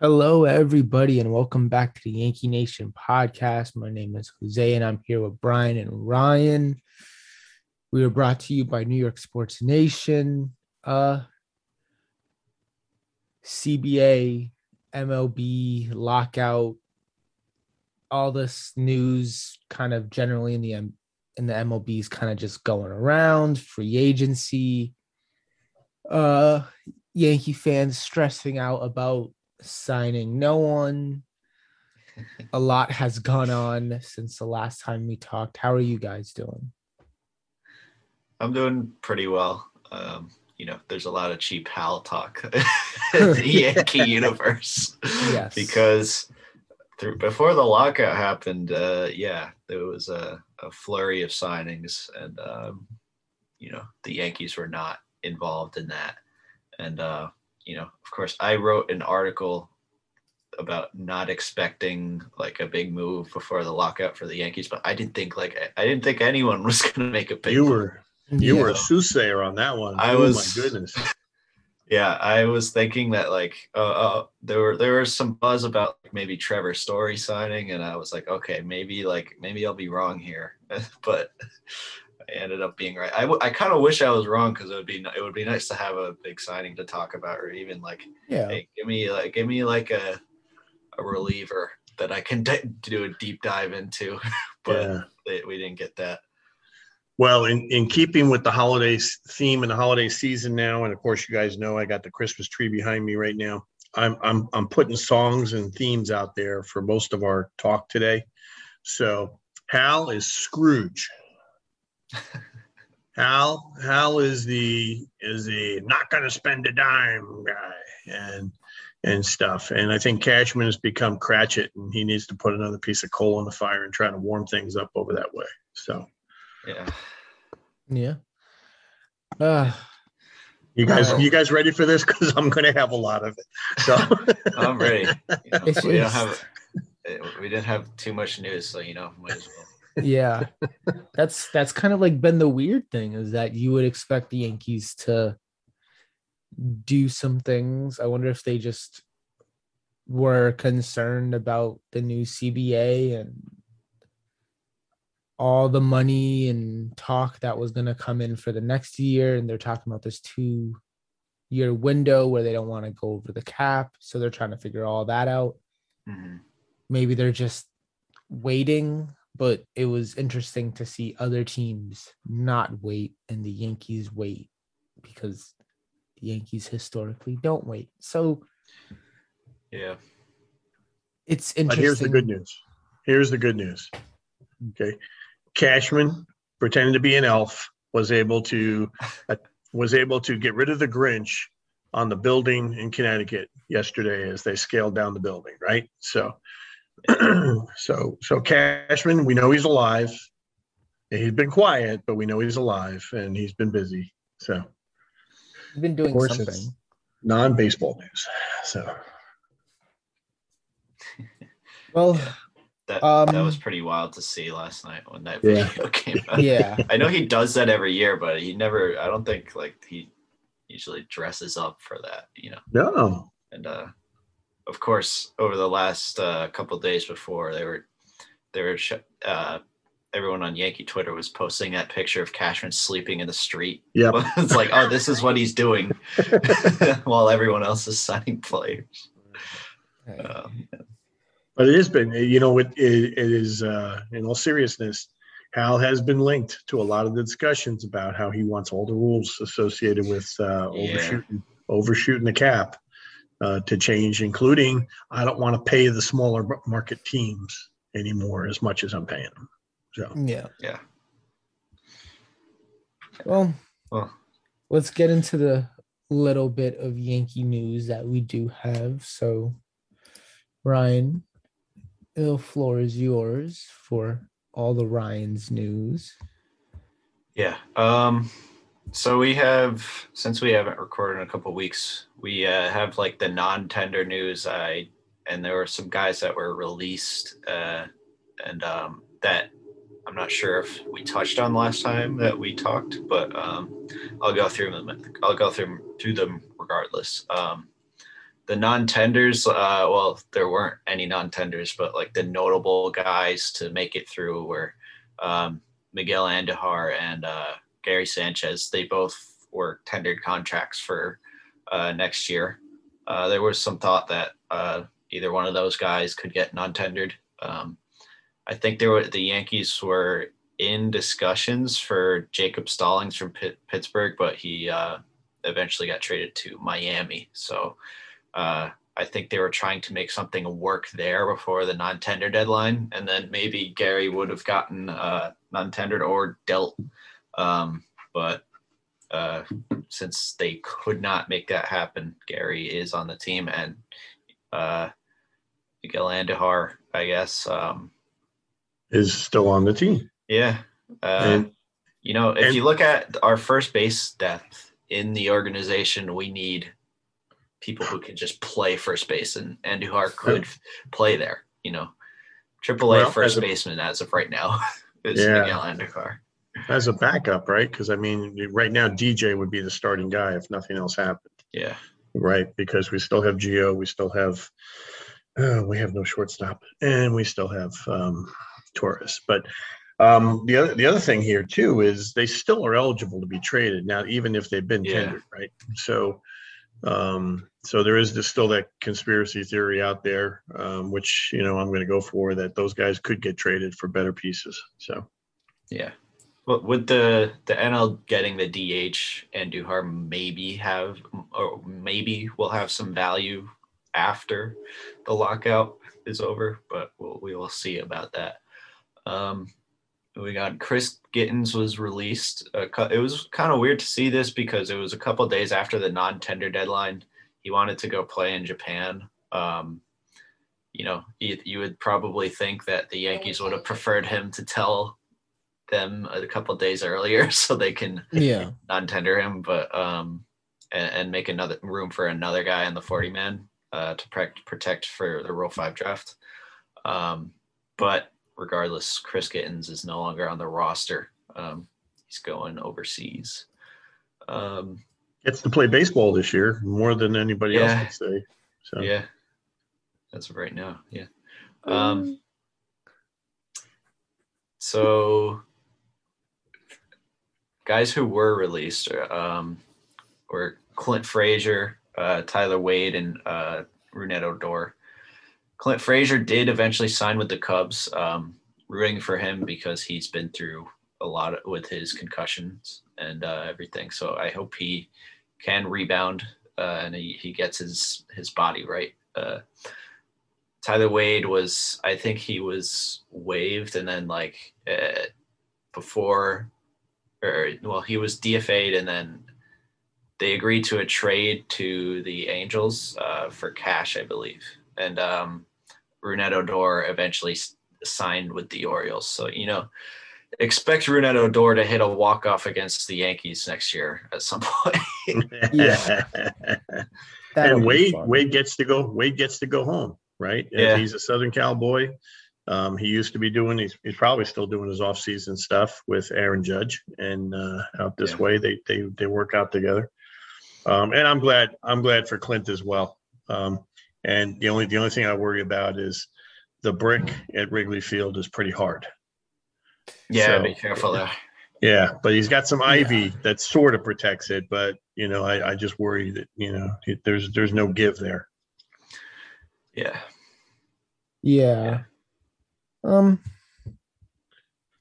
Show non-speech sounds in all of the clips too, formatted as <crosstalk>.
Hello, everybody, and welcome back to the Yankee Nation podcast. My name is Jose, and I'm here with Brian and Ryan. We are brought to you by New York Sports Nation, uh, CBA, MLB, lockout, all this news kind of generally in the M- in the MLB is kind of just going around. Free agency, uh, Yankee fans stressing out about signing no one. A lot has gone on since the last time we talked. How are you guys doing? I'm doing pretty well. Um, you know, there's a lot of cheap Hal talk <laughs> in the <laughs> Yankee universe. Yes. Because through, before the lockout happened, uh, yeah, there was a, a flurry of signings, and um, you know, the Yankees were not involved in that. And uh, you know, of course, I wrote an article about not expecting like a big move before the lockout for the Yankees, but I didn't think like I didn't think anyone <laughs> was going to make a big. You move. were you Yeah. were a soothsayer on that one. I oh was- my goodness. <laughs> Yeah, I was thinking that like uh, uh, there were there was some buzz about like, maybe Trevor Story signing, and I was like, okay, maybe like maybe I'll be wrong here, <laughs> but ended up being right. I, w- I kind of wish I was wrong because it would be it would be nice to have a big signing to talk about, or even like Yeah. hey, give me like give me like a a reliever that I can d- do a deep dive into, <laughs> but Yeah. they, we didn't get that. Well, in, in keeping with the holiday s- theme and the holiday season now, and of course you guys know I got the Christmas tree behind me right now. I'm I'm I'm putting songs and themes out there for most of our talk today. So Hal is Scrooge. <laughs> Hal Hal is the is the not gonna spend a dime guy and and stuff. And I think Cashman has become Cratchit and he needs to put another piece of coal on the fire and try to warm things up over that way. So Yeah. Yeah. Uh, You guys, Oh. you guys ready for this? Because I'm going to have a lot of it. So I'm ready. You know, we don't have we didn't have too much news, so you know, might as well. Yeah. That's that's kind of like been the weird thing is that you would expect the Yankees to do some things. I wonder if they just were concerned about the new CBA and all the money and talk that was going to come in for the next year and they're talking about this two year window where they don't want to go over the cap so they're trying to figure all that out Mhm. maybe they're just waiting but it was interesting to see other teams not wait and the yankees wait because the yankees historically don't wait so Yeah. it's but interesting here's the good news. Here's the good news. Okay, Cashman, pretending to be an elf, was able to uh, was able to get rid of the Grinch on the building in Connecticut yesterday as they scaled down the building. Right. So, <clears throat> so so Cashman, we know he's alive. He's been quiet, but we know he's alive and he's been busy. So You've been doing something non-baseball news. So <laughs> well Yeah. That that Um, was pretty wild to see last night when that Yeah. video <laughs> came out. yeah I know he does that every year, but he never I don't think like he usually dresses up for that, you know. no, And uh of course, over the last uh, couple days before they were they were sh- uh everyone on Yankee Twitter was posting that picture of Cashman sleeping in the street. Yeah, <laughs> it's like, oh, this is what he's doing <laughs> while everyone else is signing players. Uh, But it has been, you know, it, it, it is, uh, in all seriousness, Hal has been linked to a lot of the discussions about how he wants all the rules associated with uh, Yeah. overshooting, overshooting the cap uh, to change, including I don't want to pay the smaller market teams anymore as much as I'm paying them. So yeah yeah. well Well, let's get into the little bit of Yankee news that we do have. So, Ryan, the floor is yours for all the Ryan's news. Yeah. Um so we have since we haven't recorded in a couple weeks, we uh, have like the non-tender news. I and there were some guys that were released uh and um that I'm not sure if we touched on last time that we talked, but um I'll go through them I'll go through through them regardless. Um the non-tenders, uh, well, there weren't any non-tenders, but like the notable guys to make it through were um, Miguel Andujar and uh, Gary Sanchez. They both were tendered contracts for uh, next year. Uh, there was some thought that uh, either one of those guys could get non-tendered. Um, I think there were the Yankees were in discussions for Jacob Stallings from Pitt, Pittsburgh, but he uh, eventually got traded to Miami. So uh, I think they were trying to make something work there before the non-tender deadline, and then maybe Gary would have gotten uh, non-tendered or dealt. Um, but uh, since they could not make that happen, Gary is on the team, and uh, Miguel Andujar, I guess. Um, is still on the team. Yeah. Uh, And you know, if and- you look at our first base depth in the organization, we need people who can just play first base, and Andujar could play there. You know, AAA Well, first as a- baseman as of right now <laughs> is Yeah. Miguel Andujar. As a backup, right? Because I mean, right now DJ would be the starting guy if nothing else happened, Yeah. right? Because we still have Gio, we still have, uh, we have no shortstop, and we still have um, Torres. But um, the other the other thing here too is they still are eligible to be traded now, even if they've been Yeah. tendered, right? So. Um, so there is this, still that conspiracy theory out there, um, which you know I'm going to go for that those guys could get traded for better pieces. So Yeah. But with the the NL getting the DH Andujar maybe have or maybe will have some value after the lockout is over, but we'll, we will see about that. Um, we got Chris Gittens was released. It was kind of weird to see this because it was a couple days after the non-tender deadline. He wanted to go play in Japan. Um, you know, you, you would probably think that the Yankees would have preferred him to tell them a couple days earlier <laughs> so they can Yeah. non-tender him, but um, and, and make another room for another guy in the 40 man uh, to protect protect for the Rule Five draft. Um, but regardless, Chris Gittens is no longer on the roster. Um, he's going overseas. Um, gets to play baseball this year more than anybody Yeah. else would say. So yeah, that's right now. Yeah. Um, so guys who were released um, were Clint Frazier, uh, Tyler Wade, and uh, Rougned Odor. Clint Frazier did eventually sign with the Cubs. Um, rooting for him because he's been through a lot with his concussions and uh, everything. So I hope he can rebound uh, and he, he gets his his body right. Uh, Tyler Wade was, I think he was waived, and then like uh, before, or well, he was DFA'd, and then they agreed to a trade to the Angels uh, for cash, I believe, and um, Rougned Odor eventually signed with the Orioles. So you know, expect Rougned Odor to hit a walk off against the Yankees next year at some <laughs> point. <laughs> Yeah. And Wade. Wade gets to go Wade gets to go home, right? If Yeah. He's a Southern Cal boy. Um, he used to be doing he's, he's probably still doing his off-season stuff with Aaron Judge and uh, out this Yeah. way they they they work out together. Um, and I'm glad I'm glad for Clint as well. Um, and the only the only thing I worry about is the brick at Wrigley Field is pretty hard. yeah, So- be careful there. Yeah, but he's got some ivy that sort of protects it, but you know, I, I just worry that you know it, there's there's no give there. Yeah. Yeah. Um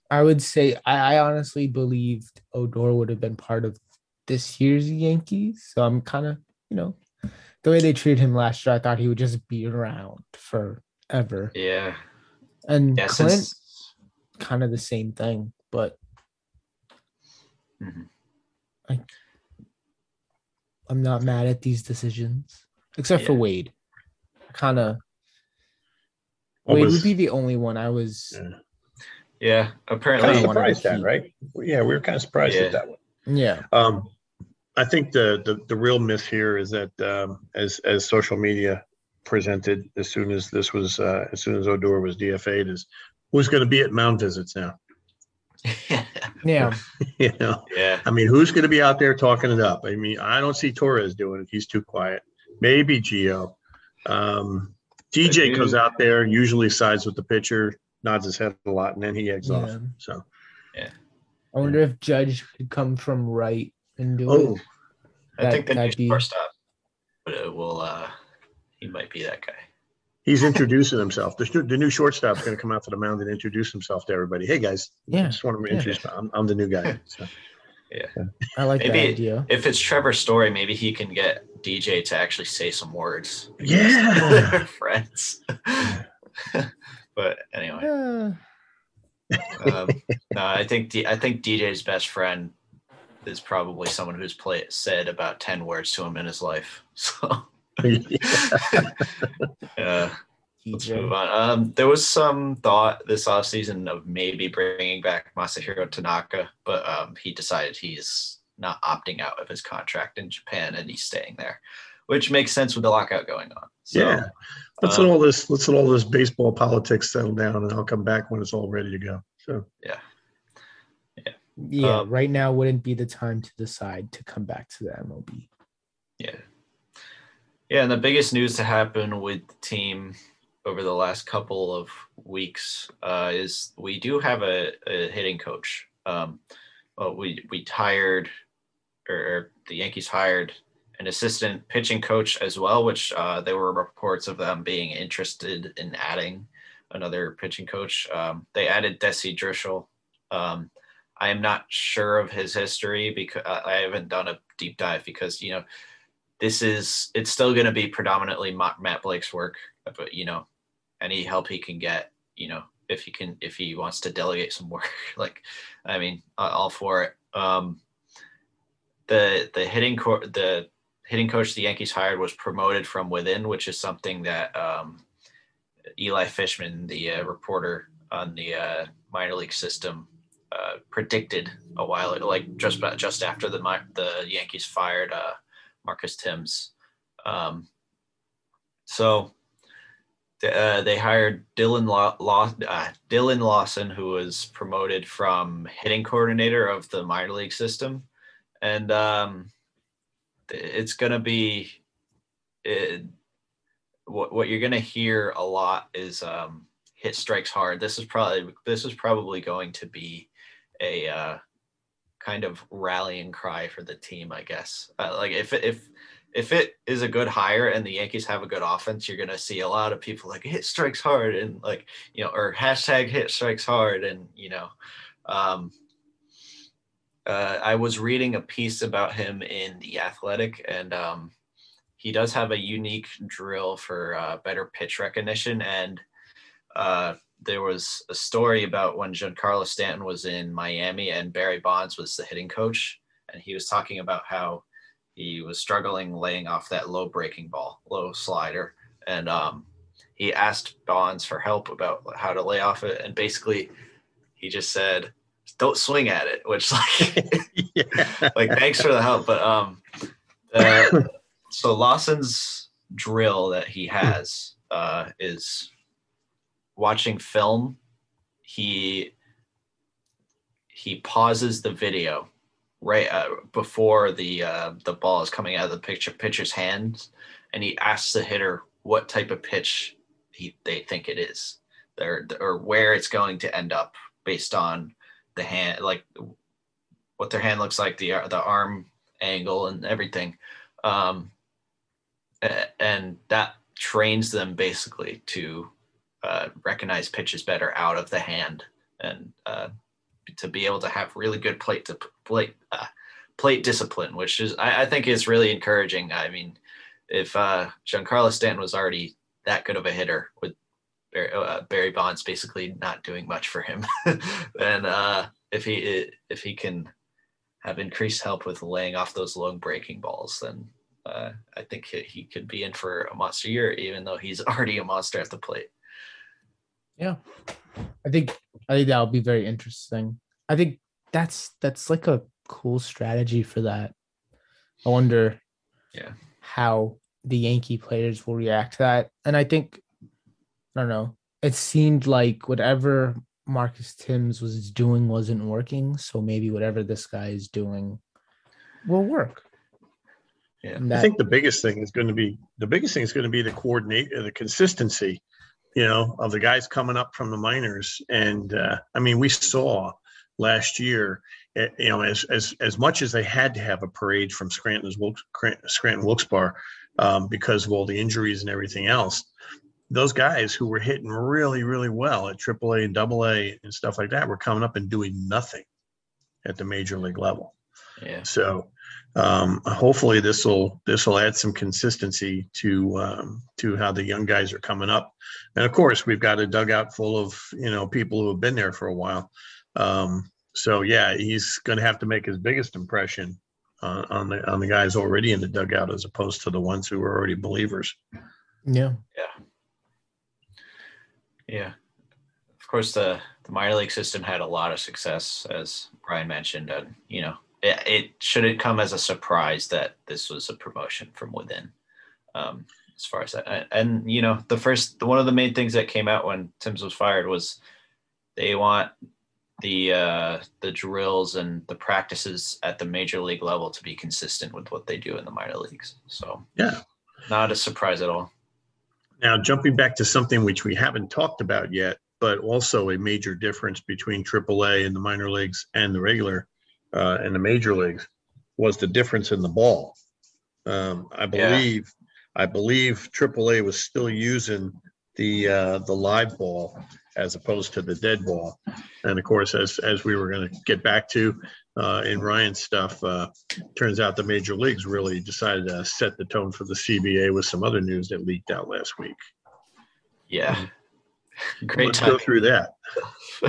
I would say I, I honestly believed Odor would have been part of this year's Yankees. So I'm kind of, you know, the way they treated him last year, I thought he would just be around forever. Yeah. And Yeah. Clint, Since, kind of the same thing, but Mhm. I'm not mad at these decisions, except for Wade. Kind of Wade was- would be the only one I was. Yeah. yeah. Apparently, Kinda surprised at, right? Yeah, we were kind of surprised Yeah. at that one. Yeah. Um, I think the, the the real miss here is that um, as as social media presented as soon as this was uh, as soon as Odor was DFA'd is who's going to be at mound visits now. <laughs> Yeah. <laughs> you know, yeah. I mean, who's going to be out there talking it up? I mean, I don't see Torres doing it. He's too quiet. Maybe Gio, Um, DJ goes out there, usually sides with the pitcher, nods his head a lot, and then he eggs off. Yeah. I wonder if Judge could come from right and do oh, it. I think the That- new that'd be- shortstop uh, will. Uh, he might be that guy. he's introducing himself. The, sh- the new shortstop's going to come out to the mound and introduce himself to everybody. Hey guys, Yeah, just want to yeah. introduce. I'm, I'm the new guy. So. I like that idea. If it's Trevor's Story, maybe he can get DJ to actually say some words. Yeah. <laughs> Friends. <laughs> but anyway, Uh, um, no, I think D- I think DJ's best friend is probably someone who's played said about ten words to him in his life. <laughs> So. uh, Let's move on. Um, there was some thought this offseason of maybe bringing back Masahiro Tanaka, but um, he decided he's not opting out of his contract in Japan and he's staying there, which makes sense with the lockout going on. So, Yeah. Let's um, let all this. Let's let all this baseball politics settle down, and I'll come back when it's all ready to go. So. Yeah, um, right now wouldn't be the time to decide to come back to the MLB. Yeah. Yeah, and the biggest news to happen with the team over the last couple of weeks uh, is we do have a, a hitting coach. Um, we we hired, or, or the Yankees hired an assistant pitching coach as well, which uh, there were reports of them being interested in adding another pitching coach. Um, they added Desi Druschel. Um, I am not sure of his history because I haven't done a deep dive because you know this is it's still going to be predominantly Matt Blake's work, but you know any help he can get, you know if he can if he wants to delegate some work, <laughs> like I mean all for it. Um, the the hitting co- the hitting coach the Yankees hired was promoted from within, which is something that um, Eli Fishman, the uh, reporter on the uh, minor league system, uh, predicted a while ago, like just about just after the the Yankees fired uh, Marcus Thames. Um, so uh, they hired Dylan Law, Law uh, Dylan Lawson, who was promoted from hitting coordinator of the minor league system, and um, it's gonna be. It, what, what you're gonna hear a lot is um, hit strikes hard. This is probably this is probably going to be a uh, kind of rallying cry for the team, I guess. Uh, like if if if it is a good hire and the Yankees have a good offense, you're gonna see a lot of people like hit strikes hard and like you know or hashtag hit strikes hard and you know. Um, uh, I was reading a piece about him in the Athletic, and um, he does have a unique drill for uh, better pitch recognition. And uh, there was a story about when Giancarlo Stanton was in Miami and Barry Bonds was the hitting coach, and he was talking about how he was struggling laying off that low breaking ball, low slider, and um, he asked Bonds for help about how to lay off it, and basically he just said, "Don't swing at it," which <laughs> like yeah. like thanks for the help. But um uh, so lawson's drill that he has uh is watching film. He he pauses the video right uh, before the uh, the ball is coming out of the picture pitcher's hands and he asks the hitter what type of pitch he they think it is. Or, or where it's going to end up based on the hand like what their hand looks like, the the arm angle and everything, um, and that trains them basically to uh, recognize pitches better out of the hand and uh, to be able to have really good plate to plate uh, plate discipline, which is I, I think is really encouraging. I mean, if uh, Giancarlo Stanton was already that good of a hitter with Barry, uh, Barry Bonds basically not doing much for him, <laughs> then uh, if he if he can have increased help with laying off those long breaking balls, then uh, I think he, he could be in for a monster year, even though he's <laughs> already a monster at the plate. Yeah. I think I think that'll be very interesting. I think that's that's like a cool strategy for that. I wonder Yeah. how the Yankee players will react to that. And I think I don't know. It seemed like whatever Marcus Thames was doing wasn't working. So maybe whatever this guy is doing will work. Yeah. And I think the biggest thing is going to be the biggest thing is going to be the coordinate, uh, the consistency, you know, of the guys coming up from the minors. And uh, I mean, we saw last year, eh, you know, as as as much as they had to have a parade from Scranton's Wilkes, Scranton Wilkes-Barre um, because of all the injuries and everything else. Those guys who were hitting really, really well at AAA and AA and stuff like that were coming up and doing nothing at the major league level. Yeah. So um, hopefully this will this will add some consistency to um, to how the young guys are coming up. And of course, we've got a dugout full of you know people who have been there for a while. Um, so yeah, he's going to have to make his biggest impression on, on the on the guys already in the dugout as opposed to the ones who are already believers. Yeah. Yeah. Yeah. Of course, the, the minor league system had a lot of success, as Brian mentioned. And, you know, it, it shouldn't come as a surprise that this was a promotion from within. Um, as far as that, and, and you know, the first one of the main things that came out when Thames was fired was they want the uh, the drills and the practices at the major league level to be consistent with what they do in the minor leagues. So Yeah. not a surprise at all. Now, jumping back to something which we haven't talked about yet, but also a major difference between AAA and the minor leagues and the regular uh, and the major leagues was the difference in the ball. Um, I Yeah. believe, I believe AAA was still using the uh, the live ball as opposed to the dead ball. And of course, as as we were going to get back to uh, in Ryan's stuff, uh, turns out the major leagues really decided to set the tone for the CBA with some other news that leaked out last week. Yeah. <laughs> Great Let's time. go through that. <laughs>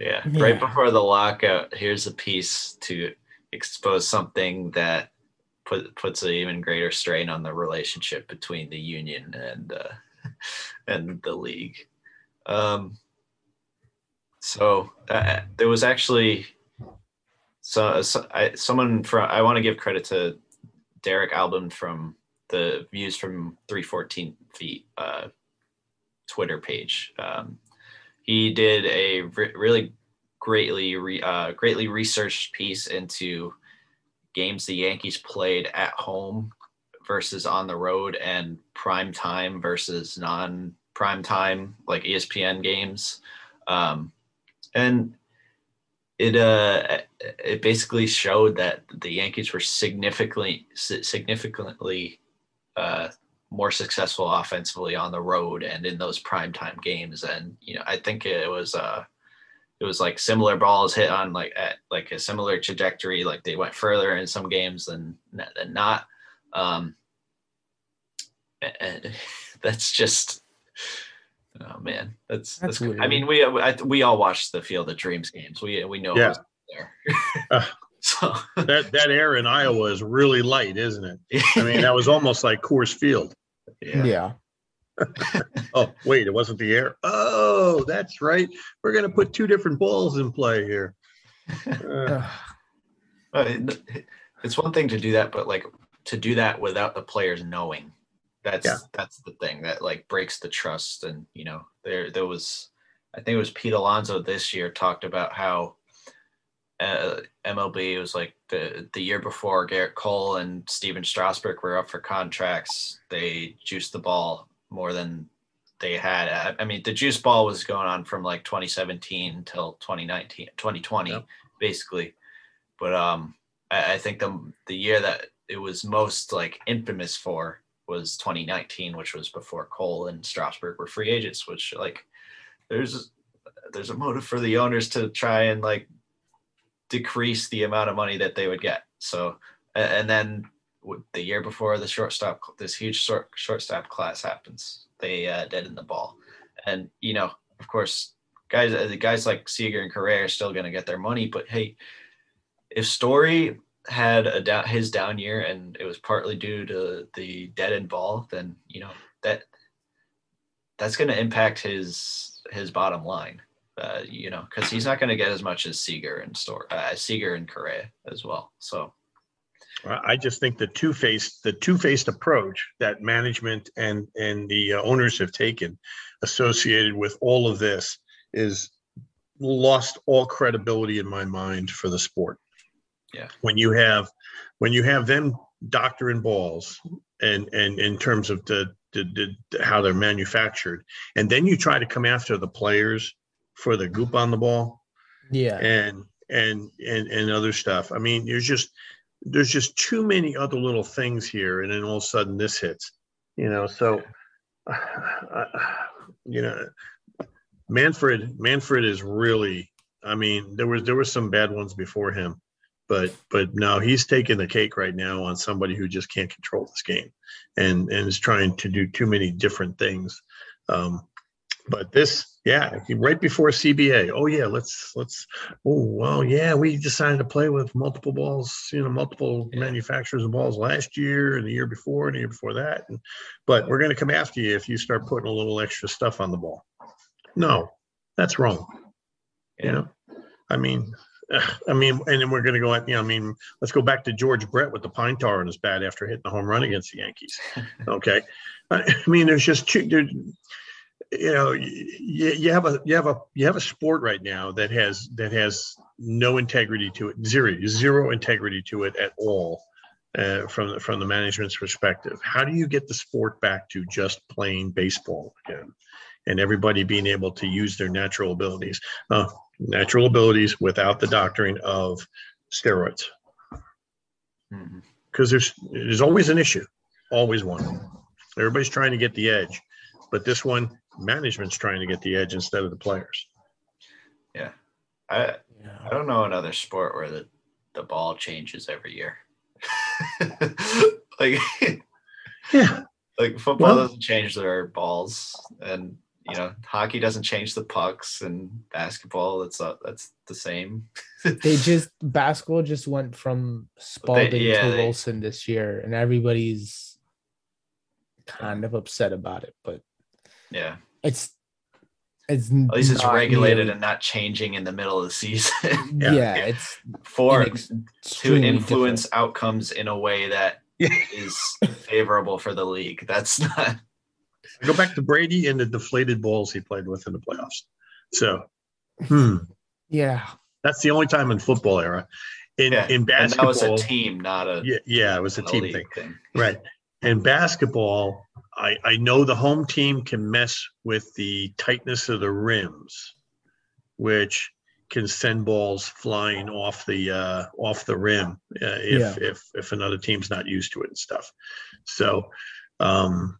yeah. Yeah. Right before the lockout, here's a piece to expose something that put, puts an even greater strain on the relationship between the union and uh, <laughs> and the league. Um, so uh, there was actually so, so I, someone from I want to give credit to Derek Albin from the views from 314 feet uh, Twitter page. Um, he did a re- really greatly re- uh, greatly researched piece into games the Yankees played at home versus on the road and prime time versus non prime time like ESPN games. Um, and it uh it basically showed that the Yankees were significantly significantly uh more successful offensively on the road and in those primetime games. And you know, I think it was uh it was like similar balls hit on like at like a similar trajectory. Like they went further in some games than than not. Um, and <laughs> that's just oh man, that's that's. That's I mean, we I, we all watched the Field of Dreams games. We we know Yeah. there. Uh. <laughs> so That that air in Iowa is really light, isn't it? <laughs> I mean, that was almost like Coors Field. Yeah. Yeah. <laughs> Oh, wait, it wasn't the air. Oh, that's right. We're gonna put two different balls in play here. <laughs> Uh, Uh, it- it's one thing to do that, but like to do that without the players knowing, that's Yeah. that's the thing that like breaks the trust. And you know, there there was, I think it was Pete Alonso this year talked about how uh, MLB was like the the year before Gerrit Cole and Stephen Strasburg were up for contracts. They juiced the ball more than they had. I, I mean, the juice ball was going on from like 2017 until 2019, 2020, Yep. basically. But um, I, I think the the year that it was most like infamous for was 2019, which was before Cole and Strasburg were free agents. Which like there's there's a motive for the owners to try and like decrease the amount of money that they would get. So and then the year before the shortstop this huge short shortstop class happens, they uh, dead in the ball, and you know of course guys uh, the guys like Seager and Correa are still going to get their money, but hey, if Story had a down his down year and it was partly due to the dead end ball, then you know that that's going to impact his his bottom line. Uh, you know, because he's not going to get as much as Seager and Store, uh, Seager and Correa as well. So I I just think the two-faced, the two-faced approach that management and and the uh, owners have taken, associated with all of this, is lost all credibility in my mind for the sport. Yeah. When you have, when you have them doctoring balls and and in terms of the, the, the how they're manufactured, and then you try to come after the players for the goop on the ball Yeah. and and and and other stuff. I mean, there's just there's just too many other little things here, and then all of a sudden this hits. You know, so <sighs> you know, Manfred Manfred is really. I mean, there was there were some bad ones before him, but but no, he's taking the cake right now on somebody who just can't control this game, and and is trying to do too many different things. Um, but this, yeah, right before CBA. Oh yeah, let's let's. Oh well, yeah, we decided to play with multiple balls, you know, multiple Yeah. manufacturers of balls last year and the year before and the year before that. And, but we're going to come after you if you start putting a little extra stuff on the ball. No, that's wrong. You know, I mean, <sighs> I mean, and then we're going to go at, you know, I mean, let's go back to George Brett with the pine tar in his bat after hitting the home run against the Yankees. <laughs> Okay, I mean, there's just two. There, you know, you, you have a you have a you have a sport right now that has that has no integrity to it, zero zero integrity to it at all. Uh, from the, from the management's perspective, how do you get the sport back to just playing baseball again, and everybody being able to use their natural abilities, uh, natural abilities without the doctoring of steroids? Because there's there's always an issue, always one. Everybody's trying to get the edge, but this one, management's trying to get the edge instead of the players. Yeah. I I don't know another sport where the the ball changes every year. <laughs> like Yeah, like football Well- doesn't change their balls, and you know hockey doesn't change the pucks, and basketball that's uh, that's the same. <laughs> They just basketball just went from Spalding yeah, to they- Wilson this year, and everybody's kind of upset about it. But yeah, it's it's at least it's regulated nearly- and not changing in the middle of the season <laughs> yeah, Yeah. it's for inex- to influence different. outcomes in a way that is favorable for the league. That's not. <laughs> go back to Brady and the deflated balls he played with in the playoffs. So, hmm, Yeah, that's the only time in football era. In Yeah, in And that was a team, not a, yeah, yeah, it was a team thing. thing. Right. In basketball, I, I know the home team can mess with the tightness of the rims, which can send balls flying off the uh, off the rim uh, if, Yeah. if if another team's not used to it and stuff. So, um,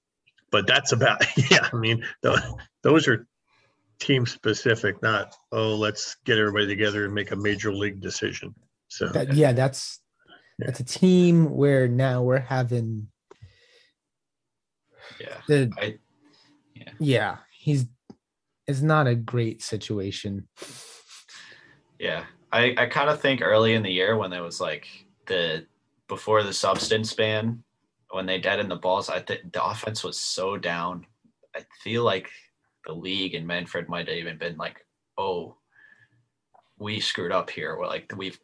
but that's about <laughs> yeah. I mean, tho- those are team specific, not oh let's get everybody together and make a major league decision. So that, yeah, that's Yeah. that's a team where now we're having Yeah. the I- yeah he's it's not a great situation. Yeah. I, I kind of think early in the year when there was like the before the substance ban, when they dead in the balls, I think the offense was so down. I feel like the league and Manfred might have even been like, oh, we screwed up here. We're like we've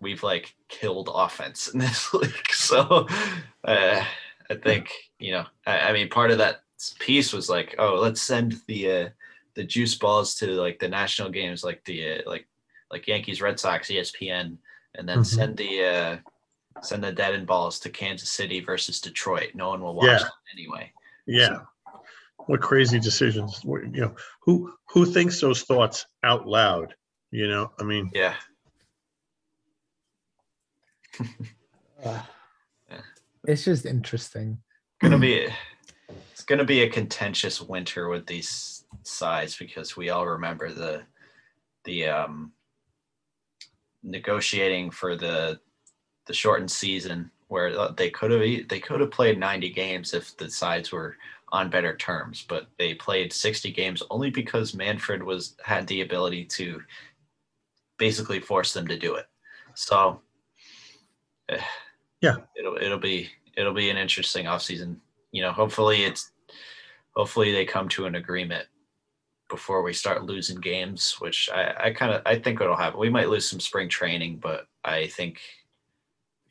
we've like killed offense in this <laughs> league. So uh, I think, you know, I, I mean part of that piece was like, oh, let's send the uh the juice balls to like the national games like the uh, like like Yankees, Red Sox, ESPN, and then Mhm. send the uh, send the dead end balls to Kansas City versus Detroit. No one will watch Yeah. them anyway. Yeah. What crazy decisions. What- You know, who who thinks those thoughts out loud? You know, I mean, Yeah, <laughs> Uh, Yeah. It's just interesting. gonna be it's gonna be a contentious winter with these sides because we all remember the the um negotiating for the the shortened season where they could have they could have played 90 games if the sides were on better terms but they played 60 games only because manfred was had the ability to basically force them to do it so eh, Yeah. it'll it'll be it'll be an interesting offseason you know hopefully it's hopefully they come to an agreement before we start losing games which i i kind of i think it'll happen we might lose some spring training but i think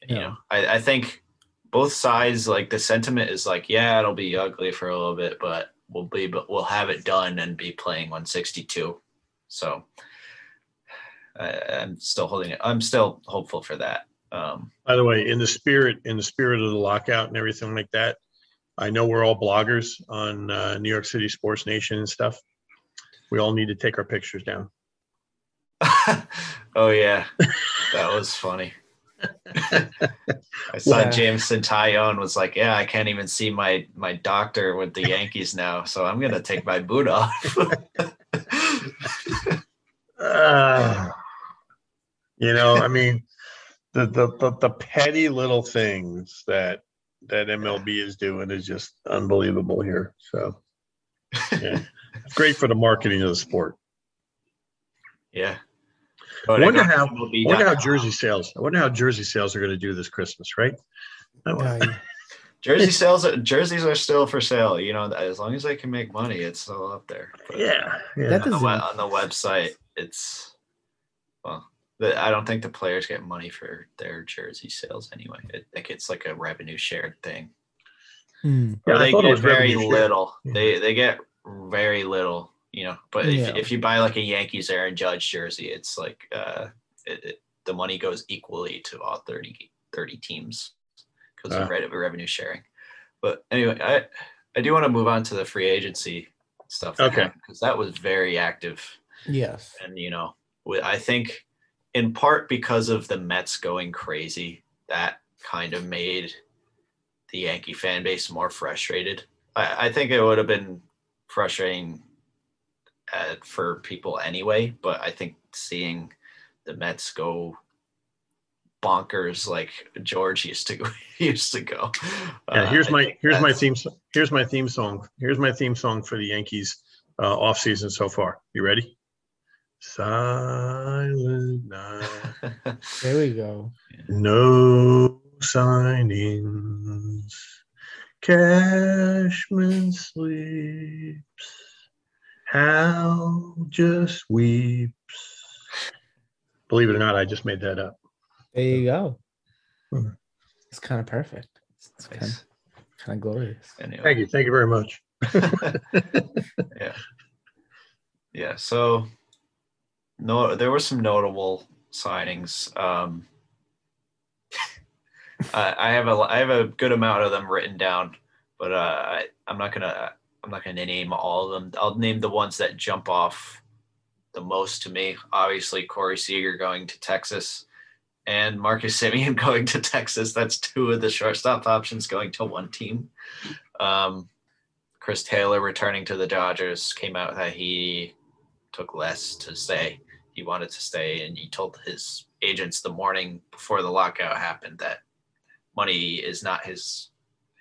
you Yeah. know I, I think both sides like the sentiment is like yeah it'll be ugly for a little bit but we'll be but we'll have it done and be playing 162 so I, i'm still holding it i'm still hopeful for that Um, By the way, in the spirit, in the spirit of the lockout and everything like that, I know we're all bloggers on uh, New York City Sports Nation and stuff. We all need to take our pictures down. <laughs> oh yeah, that was funny. I saw Yeah. Jameson Taillon was like, "Yeah, I can't even see my my doctor with the Yankees now, so I'm gonna take my boot off." Ah. <laughs> you know, I mean, the, the the the petty little things that that MLB is doing is just unbelievable here. So, yeah, <laughs> great for the marketing of the sport. yeah. I wonder how- MLB wonder how jersey sales. I wonder how jersey sales are going to do this Christmas, right? I Uh, <laughs> jersey sales jerseys are still for sale. You know, as long as they can make money, it's still up there. But yeah, yeah. That on the, on the website, it's well, the, I don't think the players get money for their jersey sales anyway. I think it's like a revenue shared thing. Hmm. Yeah, they get very little. Yeah. They they get very little, you know. But Yeah. if, if you buy like a Yankees Aaron Judge jersey, it's like uh, it, it, the money goes equally to all 30, 30 teams because Ah. of re- revenue sharing. But anyway, I I do want to move on to the free agency stuff. Okay. because that was very active Yes. and you know i think in part because of the mets going crazy that kind of made the yankee fan base more frustrated i, I think it would have been frustrating uh, for people anyway but i think seeing the mets go bonkers like george used to go <laughs> used to go Yeah, uh, here's my here's my theme here's my theme song. Here's my theme song for the Yankees uh, off season so far. You ready? Silent night, <laughs> There we go. no signings. Cashman sleeps. Hal just weeps. Believe it or not, I just made that up. There you go. Hmm. It's kind of perfect. It's kind Nice. kind of glorious. Anyway. Thank you. Thank you very much. <laughs> yeah. Yeah. So no there were some notable signings. Um <laughs> I, I have a I have a good amount of them written down, but uh I, I'm not gonna I'm not gonna name all of them. I'll name the ones that jump off the most to me. Obviously Corey Seager going to Texas and Marcus Semien <laughs> going to Texas. That's two of the shortstop options going to one team. Um Chris Taylor returning to the Dodgers came out that he took less to stay. He wanted to stay, and he told his agents the morning before the lockout happened that money is not his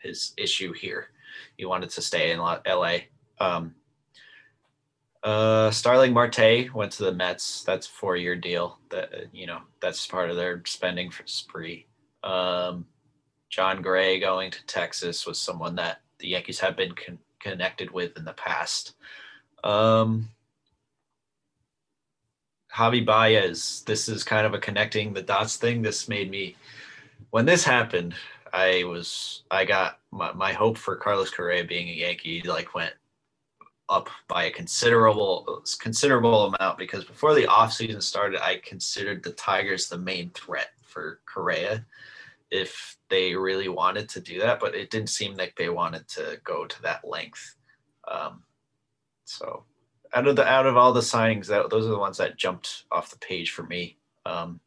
his issue here. He wanted to stay in L.A. Um, uh, Starling Marte went to the Mets. That's a four-year deal. That you know, that's part of their spending for spree. Um, Jon Gray going to Texas was someone that the Yankees have been con- connected with in the past. Um, Javi Baez, this is kind of a connecting the dots thing. This made me, when this happened, I was, I got my, my hope for Carlos Correa being a Yankee like went up by a considerable, considerable amount because before the offseason started, I considered the Tigers the main threat for Correa if they really wanted to do that, but it didn't seem like they wanted to go to that length. Um, so out of the out of all the signings, that those are the ones that jumped off the page for me. Um,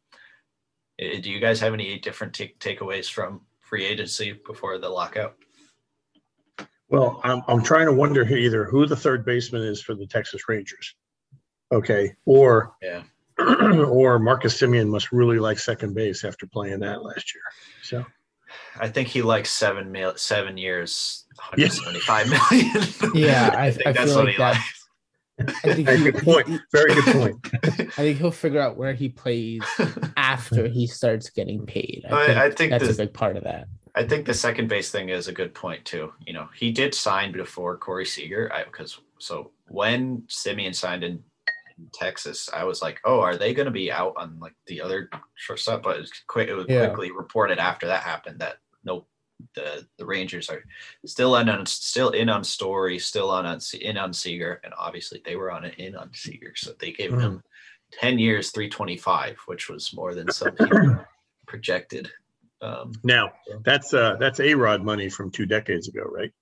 do you guys have any different take takeaways from free agency before the lockout? Well, I'm, I'm trying to wonder either who the third baseman is for the Texas Rangers. Okay, or Yeah. <clears throat> or Marcus Semien must really like second base after playing that last year. So I think he likes seven mil, seven years, Yeah. 175 million. <laughs> Yeah, I- think I that's feel what like he that- likes. I think Very he- good point. Very good point. <laughs> I think he'll figure out where he plays after he starts getting paid. I I, think I think that's the, a big part of that. I think the second base thing is a good point too. You know, he did sign before Corey Seager because so when Semien signed in, in Texas, I was like, oh, are they going to be out on like the other shortstop? But it was quick. It was Yeah. quickly reported after that happened that nope, the the Rangers are still in on still in on Story, still on, on in on Seager, and obviously they were on an in on Seager, so they gave Mhm. him ten years, three twenty five, which was more than some people <clears throat> projected. Um, Now, that's uh that's A Rod money from two decades ago, right?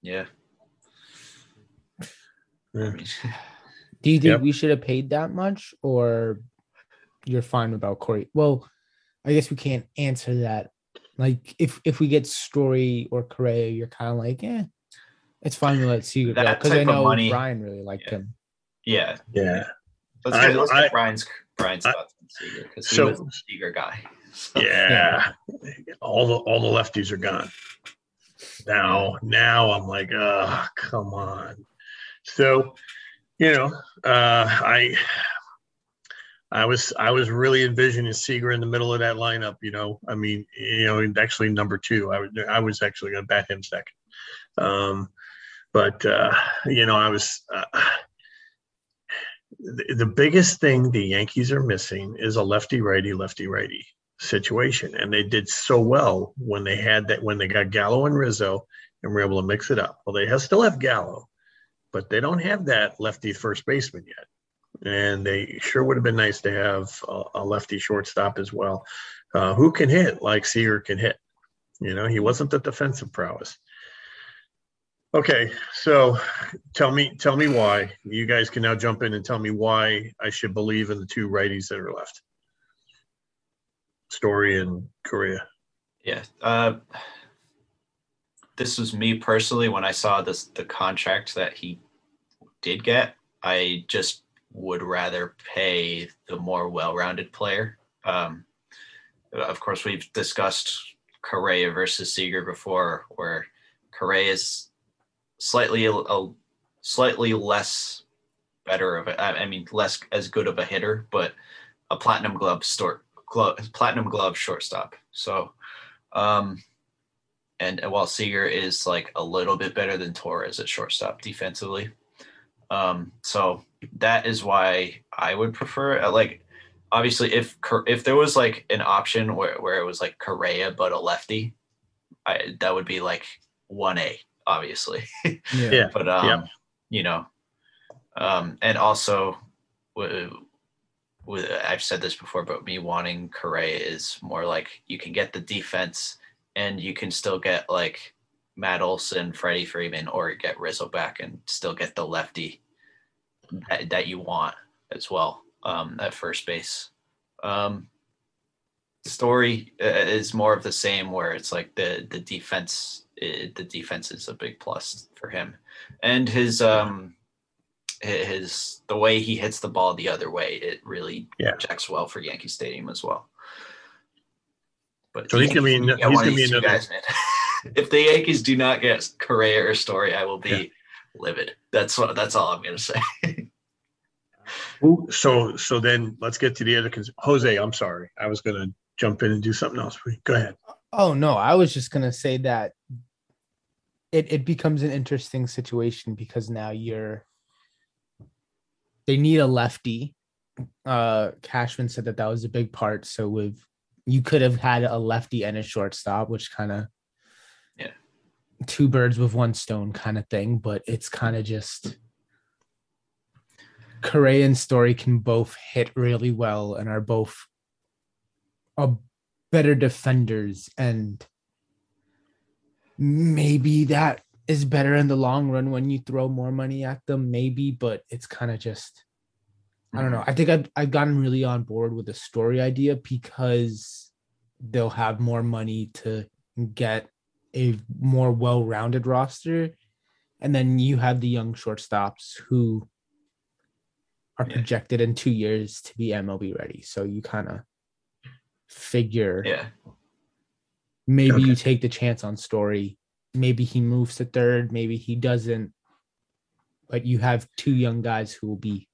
yeah. Yeah. I mean, <laughs> Do you think Yep. we should have paid that much, or you're fine about Corey? Well, I guess we can't answer that. Like, if if we get Story or Correa, you're kind of like, yeah, it's fine to let Seager go That because I know money- Brian really liked Yeah. him. yeah. Yeah. Let's I- get, let's I- get Brian's Brian's I- thoughts on Seager because he So- was a Seager guy. So, Yeah. All the all the lefties are gone. Now, now I'm like, uh, come on. So, you know, uh I I was I was really envisioning Seager in the middle of that lineup, you know. I mean, you know, actually number two. I was I was actually gonna bat him second. Um but uh, you know, I was uh, the, the biggest thing the Yankees are missing is a lefty righty, lefty righty situation. And they did so well when they had that, when they got Gallo and Rizzo and were able to mix it up. Well, they have, still have Gallo, but they don't have that lefty first baseman yet. And they sure would have been nice to have a, a lefty shortstop as well, uh, who can hit like Seager can hit. You know, he wasn't the defensive prowess. Okay, so tell me, tell me why. You guys can now jump in and tell me why I should believe in the two righties that are left. Story and Correa. Yeah. Uh, this was me personally when I saw this the contract that he did get. I just would rather pay the more well-rounded player. Um, of course, we've discussed Correa versus Seager before, where Correa is slightly a, slightly less better of a, I I mean less as good of a hitter, but a platinum glove store glove platinum glove shortstop. So um and while Seager is like a little bit better than Torres at shortstop defensively. Um so that is why I would prefer uh, like obviously if if there was like an option where, where it was like Correa but a lefty, I that would be like 1A obviously. <laughs> Yeah. but um Yep. you know um and also with, with i've said this before but me wanting Correa is more like you can get the defense and you can still get like matt olson freddie freeman or get rizzo back and still get the lefty that, that you want as well um at first base um story uh, is more of the same where it's like the the defense it, the defense is a big plus for him and his um his the way he hits the ball the other way it really Yeah. checks well for Yankee Stadium as well. But So the he's gonna be Yankees an- need to get he's gonna be another- guys. <laughs> if the Yankees do not get Correa or Story, I will be livid. That's what that's all I'm gonna say. Ooh, So, so then let's get to the other. Cons- Jose, I'm sorry. I was going to jump in and do something else. Go ahead. Oh no, I was just gonna say that it, it becomes an interesting situation because now you're they need a lefty. Uh Cashman said that that was a big part. So with you could have had a lefty and a shortstop, which kind of Yeah. Two birds with one stone kind of thing, but it's kind of just Correa and Story can both hit really well and are both a better defenders and maybe that is better in the long run when you throw more money at them maybe but it's kind of just i don't know. I think I've, I've gotten really on board with the story idea because they'll have more money to get a more well-rounded roster and then you have the young shortstops who are Yeah. projected in two years to be mlb ready so you kind of figure Yeah. maybe Okay. you take the chance on story maybe he moves to third maybe he doesn't but you have two young guys who will be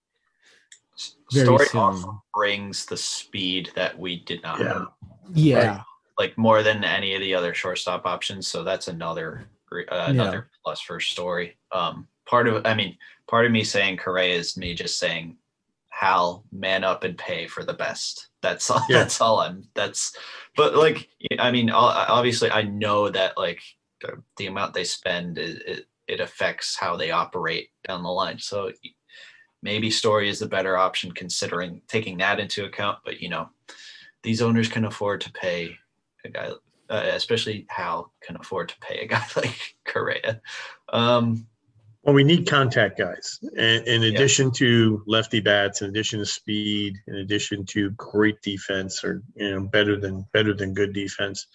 very Story soon also brings the speed that we did not Yeah. have, yeah like more than any of the other shortstop options. So that's another uh, another plus for story. Um, part of I mean, part of me saying Correa is me just saying, Hal, man up and pay for the best. That's all. Yeah. That's all I'm. That's, but like, I mean, obviously, I know that like the, the amount they spend it, it it affects how they operate down the line. So maybe story is the better option considering taking that into account. But you know, these owners can afford to pay a guy, uh, especially Hal can afford to pay a guy <laughs> like Correa. Um, Well, we need contact guys. And in addition to lefty bats, in addition to speed, in addition to great defense or, you know, better than, better than good defense,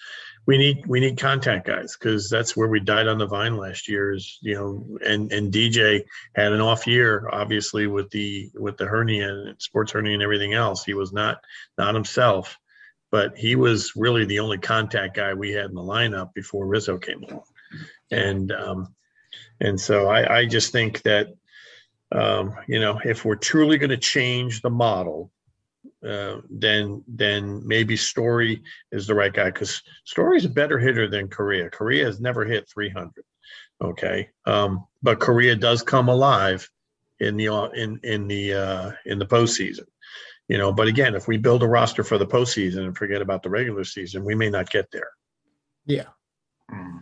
we need, we need contact guys because that's where we died on the vine last year is, you know, and, and DJ had an off year, obviously with the, with the hernia and sports hernia and everything else. He was not, not himself, but he was really the only contact guy we had in the lineup before Rizzo came along. And, um, and so I, I just think that, um, you know, if we're truly going to change the model, uh, then then maybe Story is the right guy because Story's a better hitter than Correa. Correa has never hit 300. Okay, um, but Correa does come alive in the in in the uh, in the postseason. You know, but again, if we build a roster for the postseason and forget about the regular season, we may not get there. Yeah. Hmm.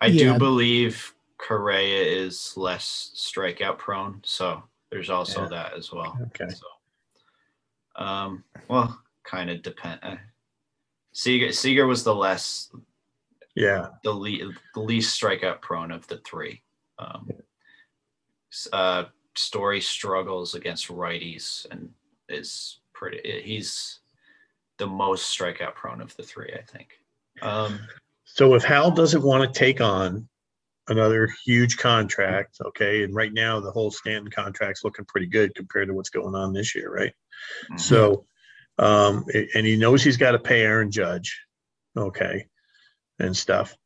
I Yeah. do believe Correa is less strikeout prone, so there's also Yeah. that as well. Okay. So, um, well, kind of depend. Uh, Seager, Seager was the less, Yeah. the, le- the least strikeout prone of the three. Um, uh, Story struggles against righties and is pretty. He's the most strikeout prone of the three, I think. Um, So if Hal doesn't want to take on another huge contract, okay, and right now the whole Stanton contract's looking pretty good compared to what's going on this year, right? mhm. So, um, and he knows he's got to pay Aaron Judge, okay, and stuff.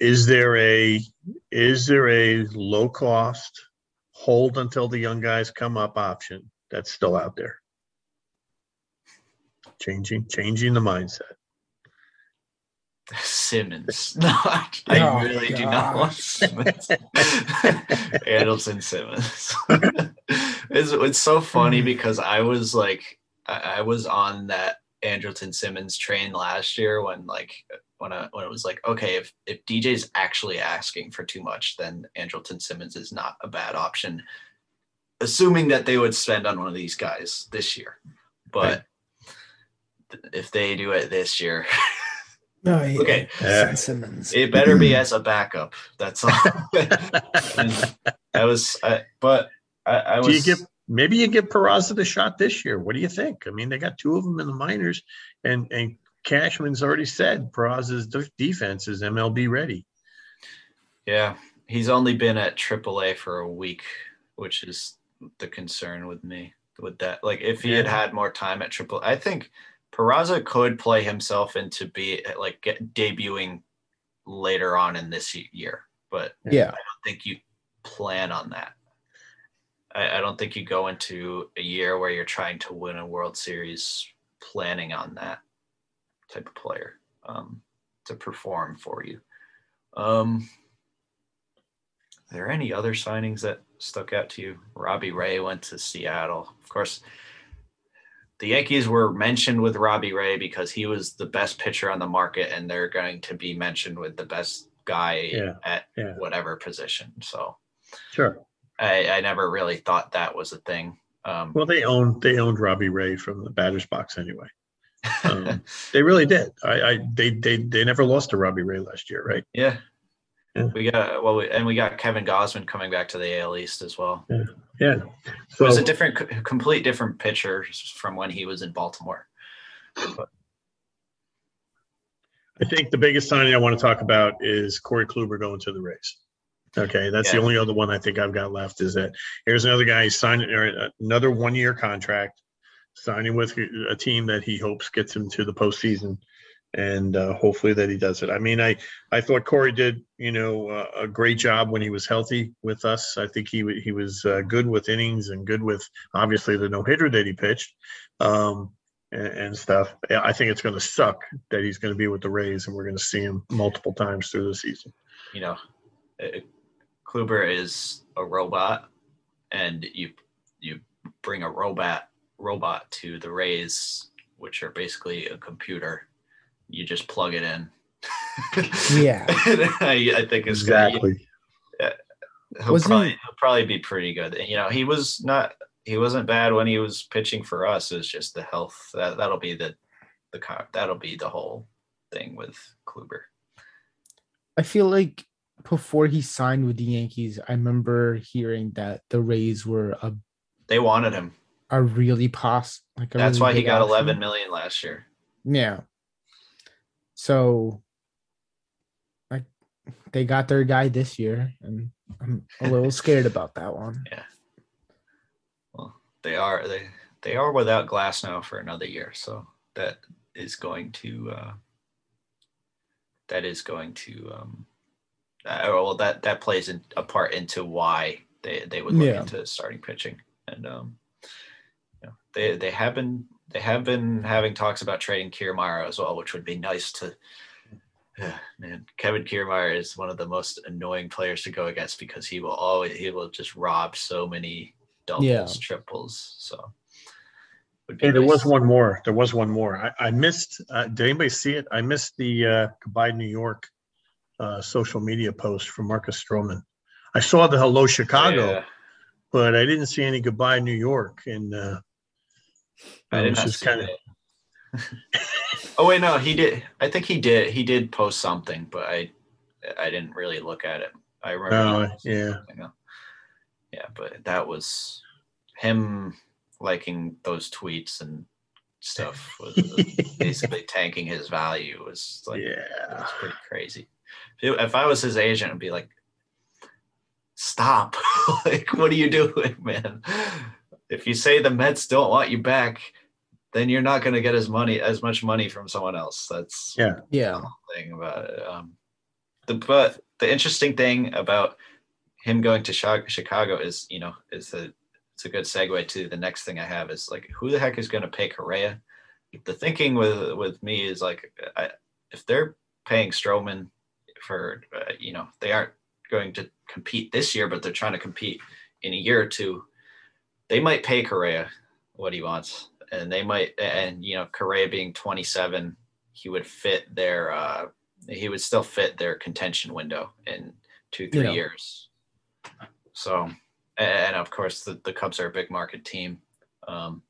Is there a is there a low cost hold until the young guys come up option that's still out there? Changing changing the mindset. Simmons. <laughs> No, I, I Oh, really do not want. Simmons. <laughs> Anderson Simmons. <laughs> it's, it's so funny Mm. because I was like, I, I was on that Andrelton Simmons train last year when like when I when it was like, okay, if if DJ's actually asking for too much, then Andrelton Simmons is not a bad option, assuming that they would spend on one of these guys this year. But if they do it this year, <laughs> No, he- Okay. Yeah. Simmons. it better be <clears throat> as a backup. That's all. <laughs> I was, I, but I, I was. Do you give maybe you give Peraza the shot this year? What do you think? I mean, they got two of them in the minors, and and Cashman's already said Peraza's defense is MLB ready. yeah, he's only been at AAA for a week, which is the concern with me with that. Like, if he had Yeah. had more time at AAA, I think Peraza could play himself into be like get, debuting later on in this year, but yeah. I don't think you plan on that. I, I don't think you go into a year where you're trying to win a World Series planning on that type of player um, to perform for you. Um, are there any other signings that stuck out to you? Robbie Ray went to Seattle. Of course, the Yankees were mentioned with Robbie Ray because he was the best pitcher on the market, and they're going to be mentioned with the best guy Yeah, at yeah. whatever position. So Sure. I, I never really thought that was a thing. Um, Well, they owned they owned Robbie Ray from the batter's box anyway. Um, <laughs> they really did. I, I they they they never lost to Robbie Ray last year, right? yeah. Yeah. We got well, we, and we got Kevin Gausman coming back to the AL East as well. Yeah. It So was a different, complete different pitcher from when he was in Baltimore. I think the biggest signing I want to talk about is Corey Kluber going to the Rays. Okay, that's the only other one I think I've got left. Is that here's another guy signing or another one year contract, signing with a team that he hopes gets him to the postseason, and uh, hopefully that he does it. I mean, I I thought Corey did you know uh, a great job when he was healthy with us. I think he he was uh, good with innings and good with obviously the no hitter that he pitched. Um, and, and stuff. I think it's going to suck that he's going to be with the Rays, and we're going to see him multiple times through the season. You know, uh, Kluber is a robot, and you you bring a robot robot to the Rays, which are basically a computer. You just plug it in. Yeah. <laughs> I, I think it's gonna. Exactly. Uh, he'll Wasn't probably he- he'll probably be pretty good. You know, he was not he wasn't bad when he was pitching for us. It's just the health that that'll be the the co- that'll be the whole thing with Kluber. I feel like before he signed with the Yankees, I remember hearing that the Rays were a They wanted him. A really pos like That's really why he got option. 11 million last year. Yeah. So like they got their guy this year and I'm a little scared about that one. <laughs> Yeah. Well, they are they they are without Glasnow for another year, so that is going to uh, that is going to um, uh, well that that plays in, a part into why they they would look Yeah. into starting pitching and um, they they have been they have been having talks about trading Kiermaier as well, which would be nice to. Yeah, man, Kevin Kiermaier is one of the most annoying players to go against because he will always he will just rob so many doubles, Yeah. triples. So would be Hey, there was one more. There was one more. I, I missed. Uh, did anybody see it? I missed the uh, goodbye New York uh, social media post from Marcus Stroman. I saw the hello Chicago, Yeah, but I didn't see any goodbye New York, and uh, I I did was not just kind of. <laughs> oh wait, no, he did. I think he did. He did post something, but I I didn't really look at it. I remember. Oh, yeah. Yeah, but that was him liking those tweets and stuff was <laughs> basically tanking his value. Was like it yeah. was pretty crazy. If if I was his agent, I'd be like, "Stop! <laughs> like, what are you doing, man? If you say the Mets don't want you back, then you're not going to get as money as much money from someone else. That's Yeah. Yeah. thing about it. Um, the but the interesting thing about him going to Chicago is, you know, is a it's a good segue to the next thing I have is like, who the heck is going to pay Correa? The thinking with with me is like, I, if they're paying Stroman for, uh, you know, they aren't going to compete this year, but they're trying to compete in a year or two. They might pay Correa what he wants, and they might, and you know, Correa being 27, he would fit their uh he would still fit their contention window in two three Yeah. years. So and of course the, the cubs are a big market team. Um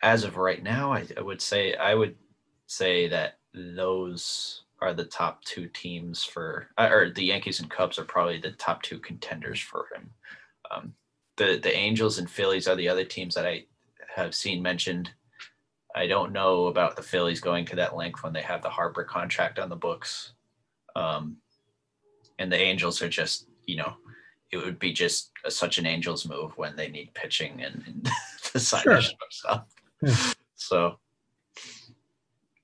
as of right now I, I would say i would say that those are the top two teams for uh, or the yankees and cubs are probably the top two contenders for him. Um the the angels and phillies are the other teams that i have seen mentioned I don't know about the Phillies going to that length when they have the Harper contract on the books. Um, and the Angels are just, you know, it would be just a, such an Angels move when they need pitching and, and <laughs> sign Sure. stuff. Yeah. So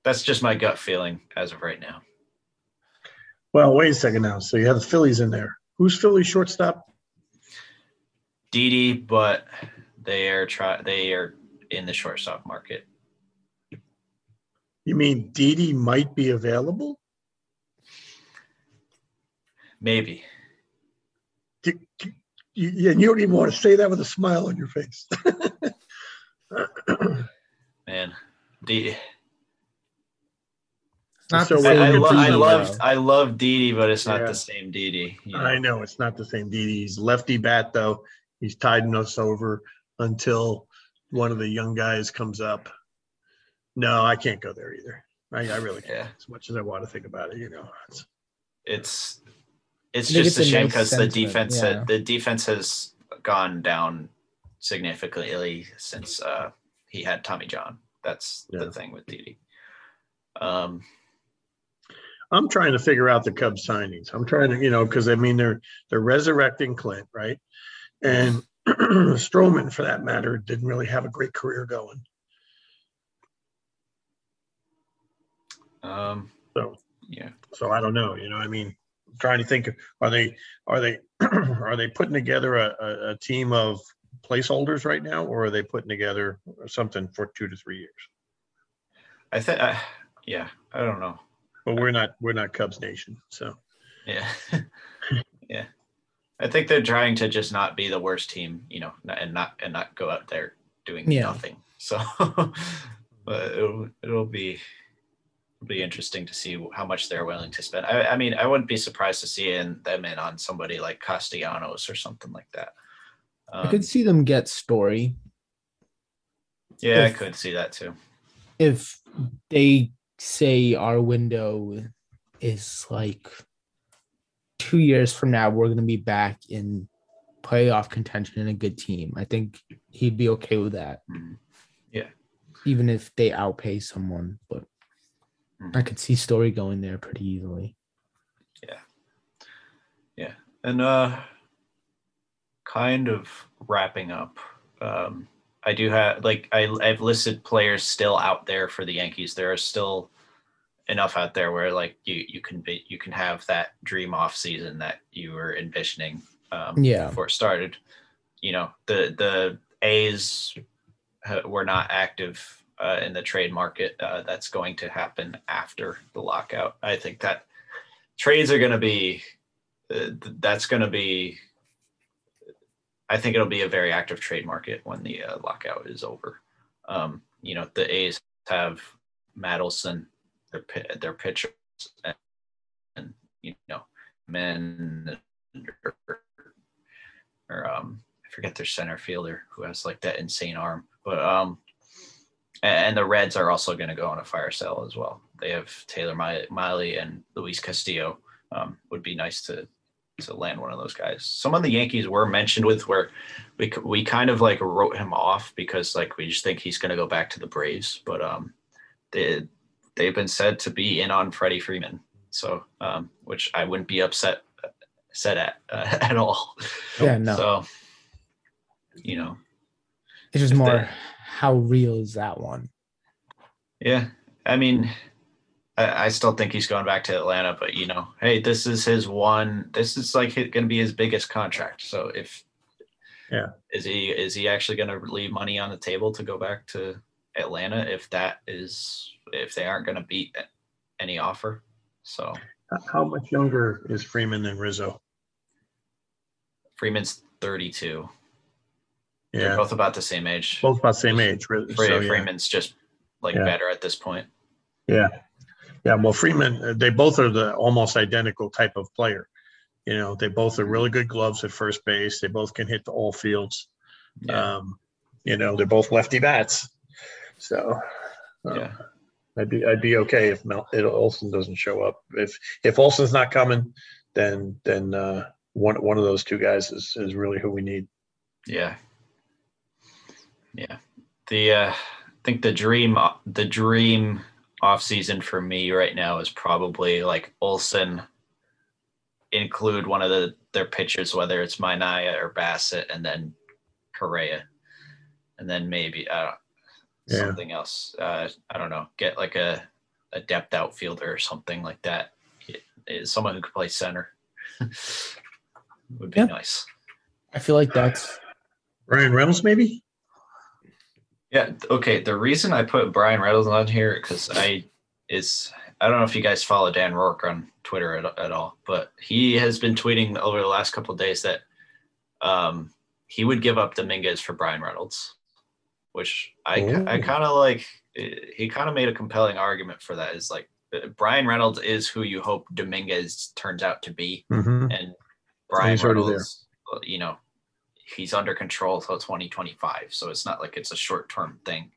that's just my gut feeling as of right now. Well, wait a second now. So you have the Phillies in there. Who's Phillies shortstop? Didi, but they are try they are in the shortstop market. You mean Didi might be available? Maybe. You, you, and you don't even want to say that with a smile on your face. <laughs> Man. Didi. Not So I, when I, lo- I loved. I love Didi, but it's not Yeah. the same Didi. you know? I know it's not the same Didi. He's lefty bat though. He's tiding us over until one of the young guys comes up. No, I can't go there either. I, I really can't. Yeah. As much as I want to think about it, you know. It's, It's it's just it's a a shame nice because the defense yeah. the defense has gone down significantly since uh, he had Tommy John. That's Yeah. the thing with Didi. Um, I'm trying to figure out the Cubs signings. I'm trying to, you know, because I mean they're they're resurrecting Clint, right? And <clears throat> Stroman, for that matter, didn't really have a great career going. um, So yeah, so I don't know. You know, I mean, I'm trying to think. Are they are they <clears throat> are they putting together a, a, a team of placeholders right now, or are they putting together something for two to three years? I think uh, yeah, I don't know. But we're not we're not Cubs Nation, so Yeah, <laughs> yeah. I think they're trying to just not be the worst team, you know, and not and not go out there doing Yeah. nothing. So, <laughs> but it'll it'll be it'll be interesting to see how much they're willing to spend. I, I mean, I wouldn't be surprised to see in them in on somebody like Castellanos or something like that. I Um, could see them get Story yeah, I could see that too. if they say our window is like two years from now, we're going to be back in playoff contention and a good team. I think he'd be okay with that, Mhm. Yeah. even if they outpay someone. But I could see Story going there pretty easily. Yeah. Yeah. And uh kind of wrapping up. Um I do have like I I've listed players still out there for the Yankees. There are still enough out there where like you you can be you can have that dream off season that you were envisioning um Yeah. before it started. You know, the the A's uh, were not active uh, in the trade market. Uh, that's going to happen after the lockout. I think that trades are going to be uh, that's going to be i think it'll be a very active trade market when the uh, lockout is over um, you know the a's have Madelson, their their pitchers and, and you know men or, or um i forget their center fielder who has like that insane arm but um and the reds are also going to go on a fire sale as well they have Tyler Mi- Mahle and luis castillo um, would be nice to to land one of those guys. Some of the Yankees were mentioned with where we we kind of like wrote him off because like we just think he's going to go back to the Braves, but um, they they've been said to be in on Freddie Freeman, so um, which I wouldn't be upset set at uh, <laughs> at all. Yeah, no. So you know, It's just more they- how real is that one? Yeah, I mean, I, I still think he's going back to Atlanta, but you know, hey, this is his one. This is like going to be his biggest contract. So if Yeah. is he is he actually going to leave money on the table to go back to Atlanta if that is if they aren't going to beat any offer? So How much younger is Freeman than Rizzo? Freeman's thirty two. They're Yeah, both about the same age. both about the same age. Fre- so, yeah. Freeman's just like Yeah. better at this point. Yeah. Yeah. Well, Freeman, uh, they both are the almost identical type of player. You know, they both are really good gloves at first base. They both can hit the all fields. Yeah. Um, you know, they're both lefty bats. So, uh, yeah. I'd be, I'd be okay if Mel, if Olson doesn't show up. If, if Olson's not coming, then, then, uh, one, one of those two guys is, is really who we need. Yeah. Yeah. The uh I think the dream the dream off season for me right now is probably like Olson include one of the their pitchers, whether it's Manaea or Bassett, and then Correa. And then maybe uh Yeah. something else. Uh I don't know, get like a a depth outfielder or something like that. Is someone who could play center. <laughs> Would be Yeah. nice. I feel like that's Ryan Reynolds, maybe? Yeah. Okay. The reason I put Bryan Reynolds on here because I is I don't know if you guys follow Dan Rourke on Twitter at, at all, but he has been tweeting over the last couple of days that um, he would give up Dominguez for Bryan Reynolds, which I I kind of like. He kind of made a compelling argument for that. Is like uh, Bryan Reynolds is who you hope Dominguez turns out to be Mm-hmm. and Bryan he's. Reynolds, you know, he's under control till 2025, so it's not like it's a short term thing.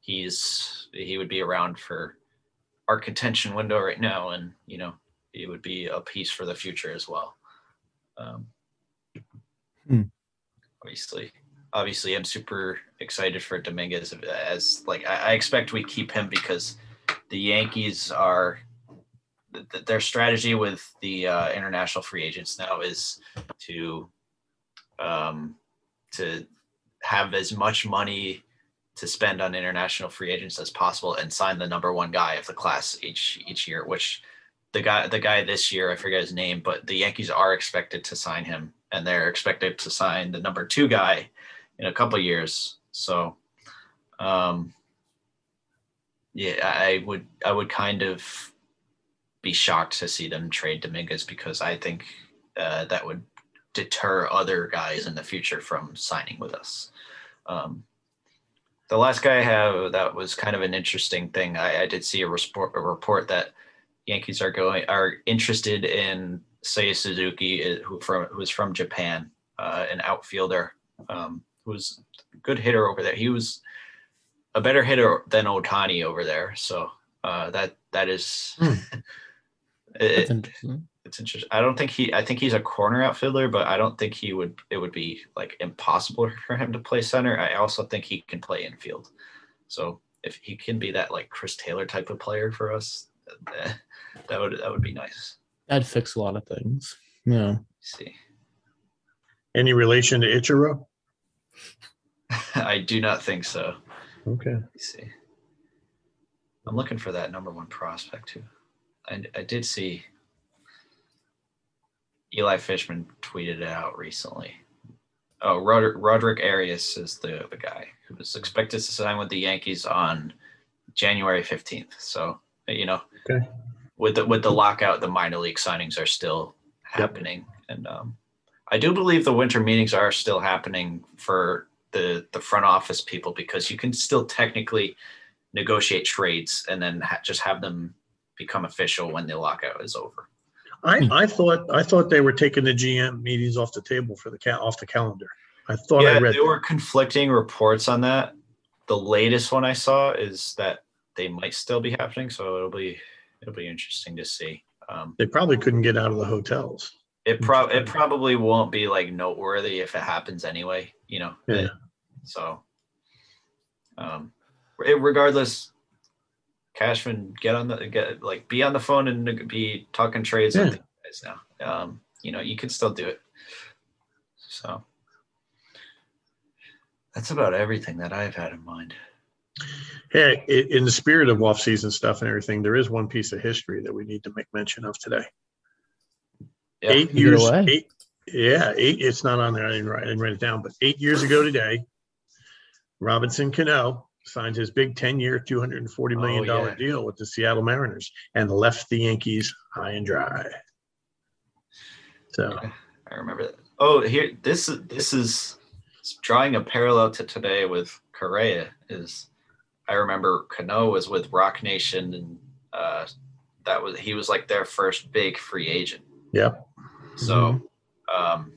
He's he would be around for our contention window right now, and you know, it would be a piece for the future as well. Um, Hmm. Obviously, obviously, I'm super excited for Dominguez. As like, I, I expect we keep him because the Yankees are th- th- their strategy with the uh, international free agents now is to um, to have as much money to spend on international free agents as possible and sign the number one guy of the class each each year. Which the guy the guy this year I forget his name, but the Yankees are expected to sign him, and they're expected to sign the number two guy in a couple years. So. Um, yeah, I would I would kind of be shocked to see them trade Dominguez because I think uh, that would deter other guys in the future from signing with us. Um, the last guy I have that was kind of an interesting thing. I, I did see a, report, a report that Yankees are going are interested in Seiya Suzuki, uh, who from who is from Japan, uh, an outfielder um, who was a good hitter over there. He was a better hitter than Ohtani over there. So uh, that that is Hmm. <laughs> it- That's interesting. it's interesting. I don't think he. I think he's a corner outfielder, but I don't think he would. It would be like impossible <laughs> for him to play center. I also think he can play infield. So if he can be that like Chris Taylor type of player for us, eh, that would that would be nice. That'd fix a lot of things. Yeah. Let's see, Any relation to Ichiro? <laughs> I do not think so. Okay. Let's see. I'm looking for that number one prospect too. I, I did see Eli Fishman tweeted it out recently. Oh, Rod- Roderick Arias is the, the guy who was expected to sign with the Yankees on January 15th. So, you know, Okay. with the with the lockout, the minor league signings are still happening. And um, I do believe the winter meetings are still happening for the the front office people because you can still technically negotiate trades and then ha- just have them become official when the lockout is over. I, Hmm. I thought I thought they were taking the GM meetings off the table for the cat off the calendar. I thought I yeah, read there were conflicting reports on that. The latest one I saw is that they might still be happening, so it'll be it'll be interesting to see. Um, they probably couldn't get out of the hotels. It pro it probably won't be like noteworthy if it happens anyway, you know. Yeah. It- so, um, re- regardless, Cashman, get on the get like be on the phone and be talking trades Yeah. with the guys now. Um, you know, you can still do it. So that's about everything that I've had in mind. Hey, in the spirit of off-season stuff and everything, there is one piece of history that we need to make mention of today. Yeah. Eight Take it years. away. Eight, yeah, eight. It's not on there. I didn't write. I didn't write it down. But eight years ago today, Robinson Cano signed his big ten-year, two hundred and forty million dollar yeah. deal with the Seattle Mariners and left the Yankees high and dry. So I remember that. Oh, here this is this is drawing a parallel to today with Correa is I remember Cano was with Roc Nation and uh that was he was like their first big free agent. Yep. So um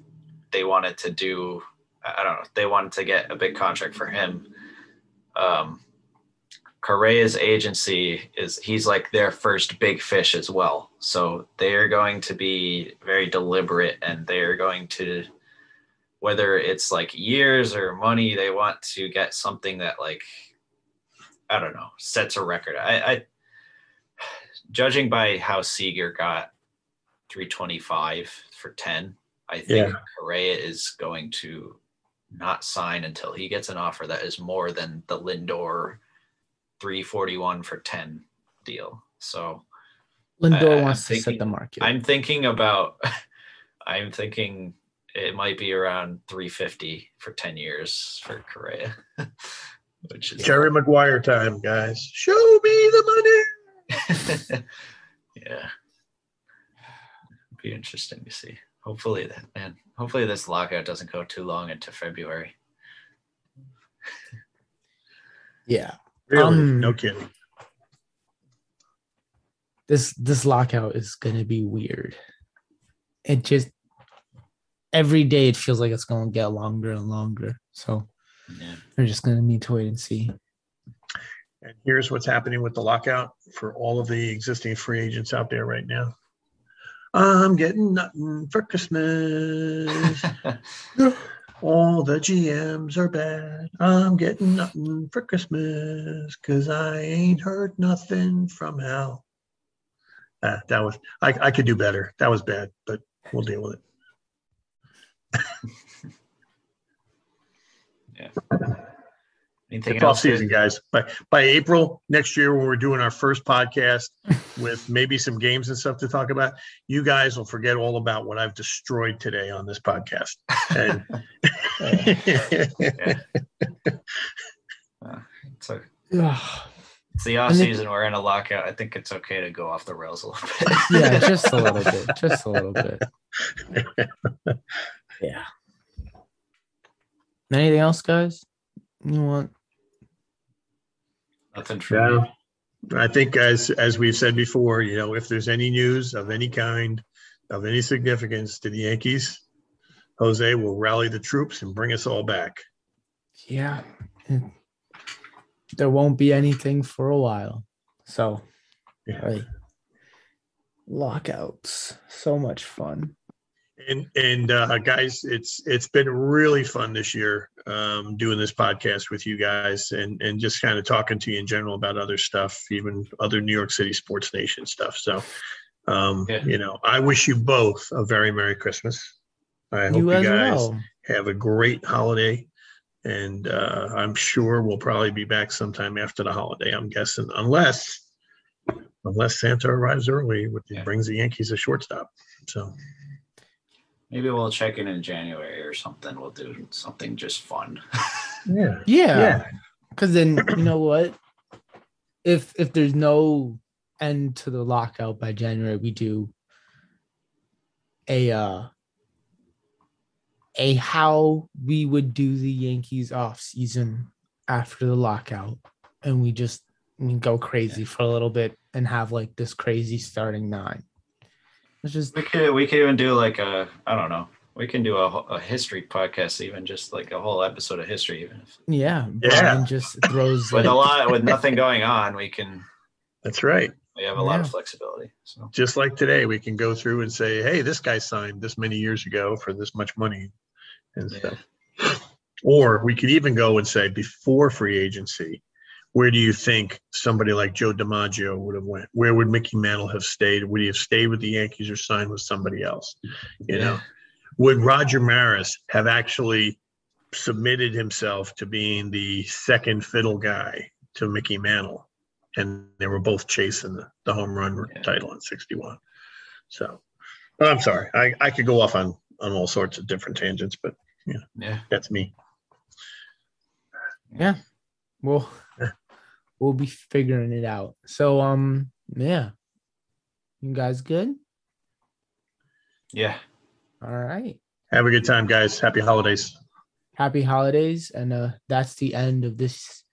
they wanted to do I don't know, they wanted to get a big contract for him. Um Correa's agency is he's like their first big fish as well. So they are going to be very deliberate and they are going to whether it's like years or money, they want to get something that like I don't know, sets a record. I, I judging by how Seager got 325 for 10, I think Yeah. Correa is going to not sign until he gets an offer that is more than the Lindor 341 for 10 deal. So Lindor I- wants I'm to set thinking- the market. I'm thinking about <laughs> I'm thinking it might be around 350 for 10 years for Correa. <laughs> Which is Jerry Maguire time, guys. Show me the money. <laughs> yeah. Be interesting to see. Hopefully that man. Hopefully this lockout doesn't go too long into February. yeah. Really? Um, no kidding. This this lockout is gonna be weird. It just every day it feels like it's gonna get longer and longer. So Yeah. we're just gonna need to wait and see. And here's what's happening with the lockout for all of the existing free agents out there right now. I'm getting nothing for Christmas. <laughs> All the GMs are bad. I'm getting nothing for Christmas because I ain't heard nothing from Hal. Ah, that was I, I could do better. That was bad, but we'll deal with it. <laughs> <laughs> Anything It's off else? season, guys. By by April next year, when we're doing our first podcast <laughs> with maybe some games and stuff to talk about, you guys will forget all about what I've destroyed today on this podcast. And <laughs> <laughs> It's, a, it's the off season. We're in a lockout. I think it's okay to go off the rails a little bit. yeah, just a little bit. Just a little bit. Yeah. Anything else, guys? You want? Nothing for me. I think as as we've said before, you know, if there's any news of any kind, of any significance to the Yankees, Jose will rally the troops and bring us all back. Yeah. There won't be anything for a while. So, Yeah. right. Lockouts. So much fun. And and uh, guys, it's it's been really fun this year um, doing this podcast with you guys and and just kind of talking to you in general about other stuff, even other New York City Sports Nation stuff. So, um, Yeah. you know, I wish you both a very Merry Christmas. I hope You you, guys well. have a great holiday, and uh, I'm sure we'll probably be back sometime after the holiday. I'm guessing, unless unless Santa arrives early, which Yeah. brings the Yankees a shortstop. So. Maybe we'll check in in January or something. We'll do something just fun. <laughs> Yeah. Yeah. Cause then you know what? If if there's no end to the lockout by January, we do a uh a how we would do the Yankees off season after the lockout. And we just we go crazy for a little bit and have like this crazy starting nine. It's just We could we could even do like a I don't know. We can do a, a history podcast, even just like a whole episode of history, even if, yeah, Yeah. Brian just throws with a lot with nothing going on. We can That's right. we have a lot of flexibility. So Just like today, we can go through and say, hey, this guy signed this many years ago for this much money and Yeah. stuff. Or we could even go and say, before free agency, where do you think somebody like Joe DiMaggio would have went? Where would Mickey Mantle have stayed? Would he have stayed with the Yankees or signed with somebody else? You know, would Roger Maris have actually submitted himself to being the second fiddle guy to Mickey Mantle? And they were both chasing the, the home run Yeah. title in 61. So I'm sorry. I, I could go off on, on all sorts of different tangents, but yeah. that's me. we'll we'll be figuring it out. So um yeah. You guys good? Yeah. All right. Have a good time, guys. Happy holidays. Happy holidays. And uh that's the end of this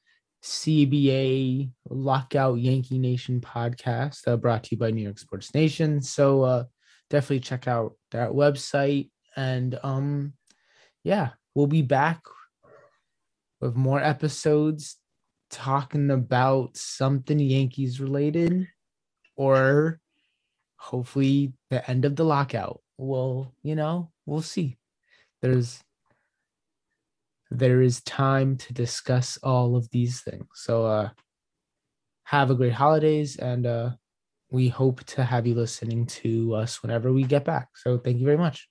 CBA Lockout Yankee Nation podcast uh, brought to you by New York Sports Nation. So uh definitely check out that website and um yeah, we'll be back with more episodes talking about something Yankees related or hopefully the end of the lockout. Well, you know, we'll see. There's there is time to discuss all of these things. So uh have a great holidays and uh we hope to have you listening to us whenever we get back. So thank you very much.